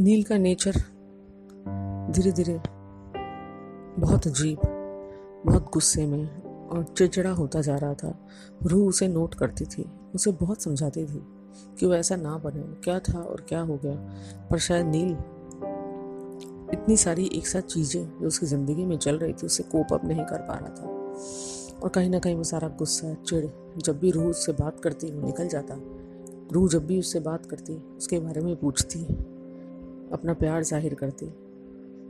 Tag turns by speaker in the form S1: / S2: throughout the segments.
S1: नील का नेचर धीरे धीरे बहुत अजीब, बहुत गुस्से में और चिड़चिड़ा होता जा रहा था। रूह उसे नोट करती थी, उसे बहुत समझाती थी कि वो ऐसा ना बने, क्या था और क्या हो गया। पर शायद नील इतनी सारी एक साथ चीज़ें जो उसकी ज़िंदगी में चल रही थी उसे कोप अप नहीं कर पा रहा था। और कहीं ना कहीं वो सारा गुस्सा चिड़ जब भी रूह उससे बात करती, वो निकल जाता। रूह जब भी उससे बात करती, उसके बारे में पूछती, अपना प्यार ज़ाहिर करती।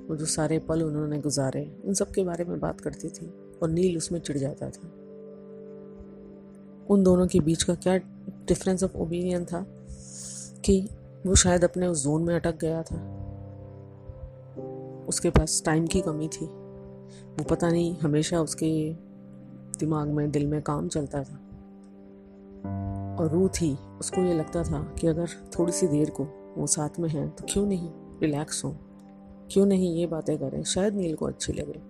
S1: वो जो सारे पल उन्होंने गुजारे, उन सब के बारे में बात करती थी और नील उसमें चिढ़ जाता था। उन दोनों के बीच का क्या डिफरेंस ऑफ़ ओपिनियन था कि वो शायद अपने उस जोन में अटक गया था। उसके पास टाइम की कमी थी। वो पता नहीं, हमेशा उसके दिमाग में, दिल में काम चलता था। और रू थी उसको ये लगता था कि अगर थोड़ी सी देर को वो साथ में हैं तो क्यों नहीं? रिलैक्स हों। क्यों नहीं? ये बातें करें। शायद नील को अच्छी लगे।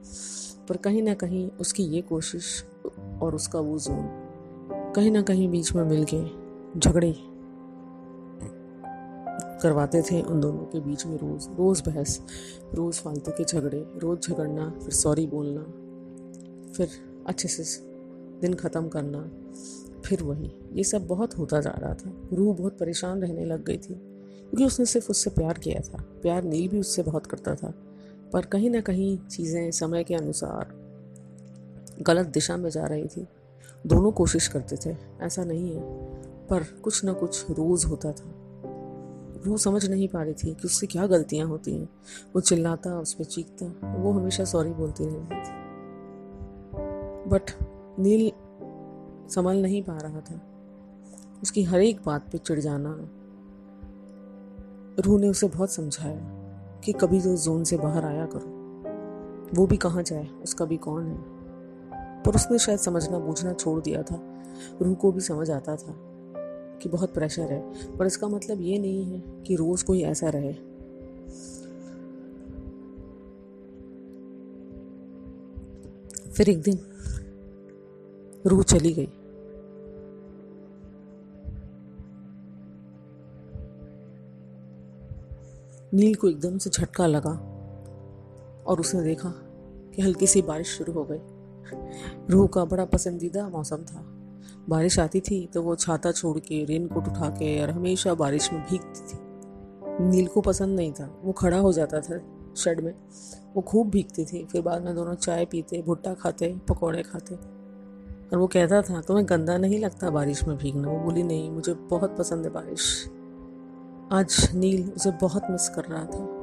S1: पर कहीं ना कहीं उसकी ये कोशिश और उसका वो जोन कहीं ना कहीं बीच में मिल के झगड़े करवाते थे उन दोनों के बीच में रोज़। रोज़ बहस, रोज़ फालतू के झगड़े, रोज़ झगड़ना, फिर सॉरी बोलना, फिर अच्छे से दिन ख़त्म करना, फिर वही। ये सब बहुत होता जा रहा था। रूह बहुत परेशान रहने लग गई थी, क्योंकि उसने सिर्फ़ उससे प्यार किया था। प्यार नील भी उससे बहुत करता था। पर कहीं ना कहीं चीज़ें समय के अनुसार गलत दिशा में जा रही थी। दोनों कोशिश करते थे, ऐसा नहीं है। पर कुछ ना कुछ रोज़ होता था। वो समझ नहीं पा रही थी कि उससे क्या गलतियाँ होती हैं। वो चिल्लाता उस पर चीखता, वो हमेशा सॉरी बोलती रहती थी। बट नील संभल नहीं पा रहा था। उसकी हर एक बात पे चिढ़ जाना रूह ने उसे बहुत समझाया कि कभी तो जोन से बाहर आया करो। वो भी कहाँ जाए, उसका भी कौन है? पर उसने शायद समझना बूझना छोड़ दिया था। रूह को भी समझ आता था कि बहुत प्रेशर है। पर इसका मतलब ये नहीं है कि रोज़ कोई ऐसा रहे। फिर एक दिन रूह चली गई। नील को एकदम से झटका लगा और उसने देखा कि हल्की सी बारिश शुरू हो गई। रूह का बड़ा पसंदीदा मौसम था। बारिश आती थी तो वो छाता छोड़ के रेन कोट उठा के और हमेशा बारिश में भीगती थी। नील को पसंद नहीं था। वो खड़ा हो जाता था शेड में। वो खूब भीगती थी। फिर बाद में दोनों चाय पीते, भुट्टा खाते, पकौड़े खाते। और वो कहता था, तुम्हें गंदा नहीं लगता बारिश में भीगना? वो बोली, नहीं, मुझे बहुत पसंद है बारिश। आज नील उसे बहुत मिस कर रहा था।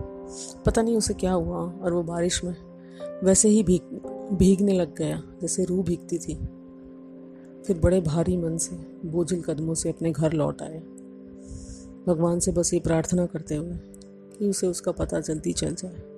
S1: पता नहीं उसे क्या हुआ और वो बारिश में वैसे ही भीग, भीगने लग गया, जैसे रूह भीगती थी। फिर बड़े भारी मन से, बोझिल कदमों से अपने घर लौट आए। भगवान से बस ये प्रार्थना करते हुए कि उसे उसका पता जल्दी चल जाए।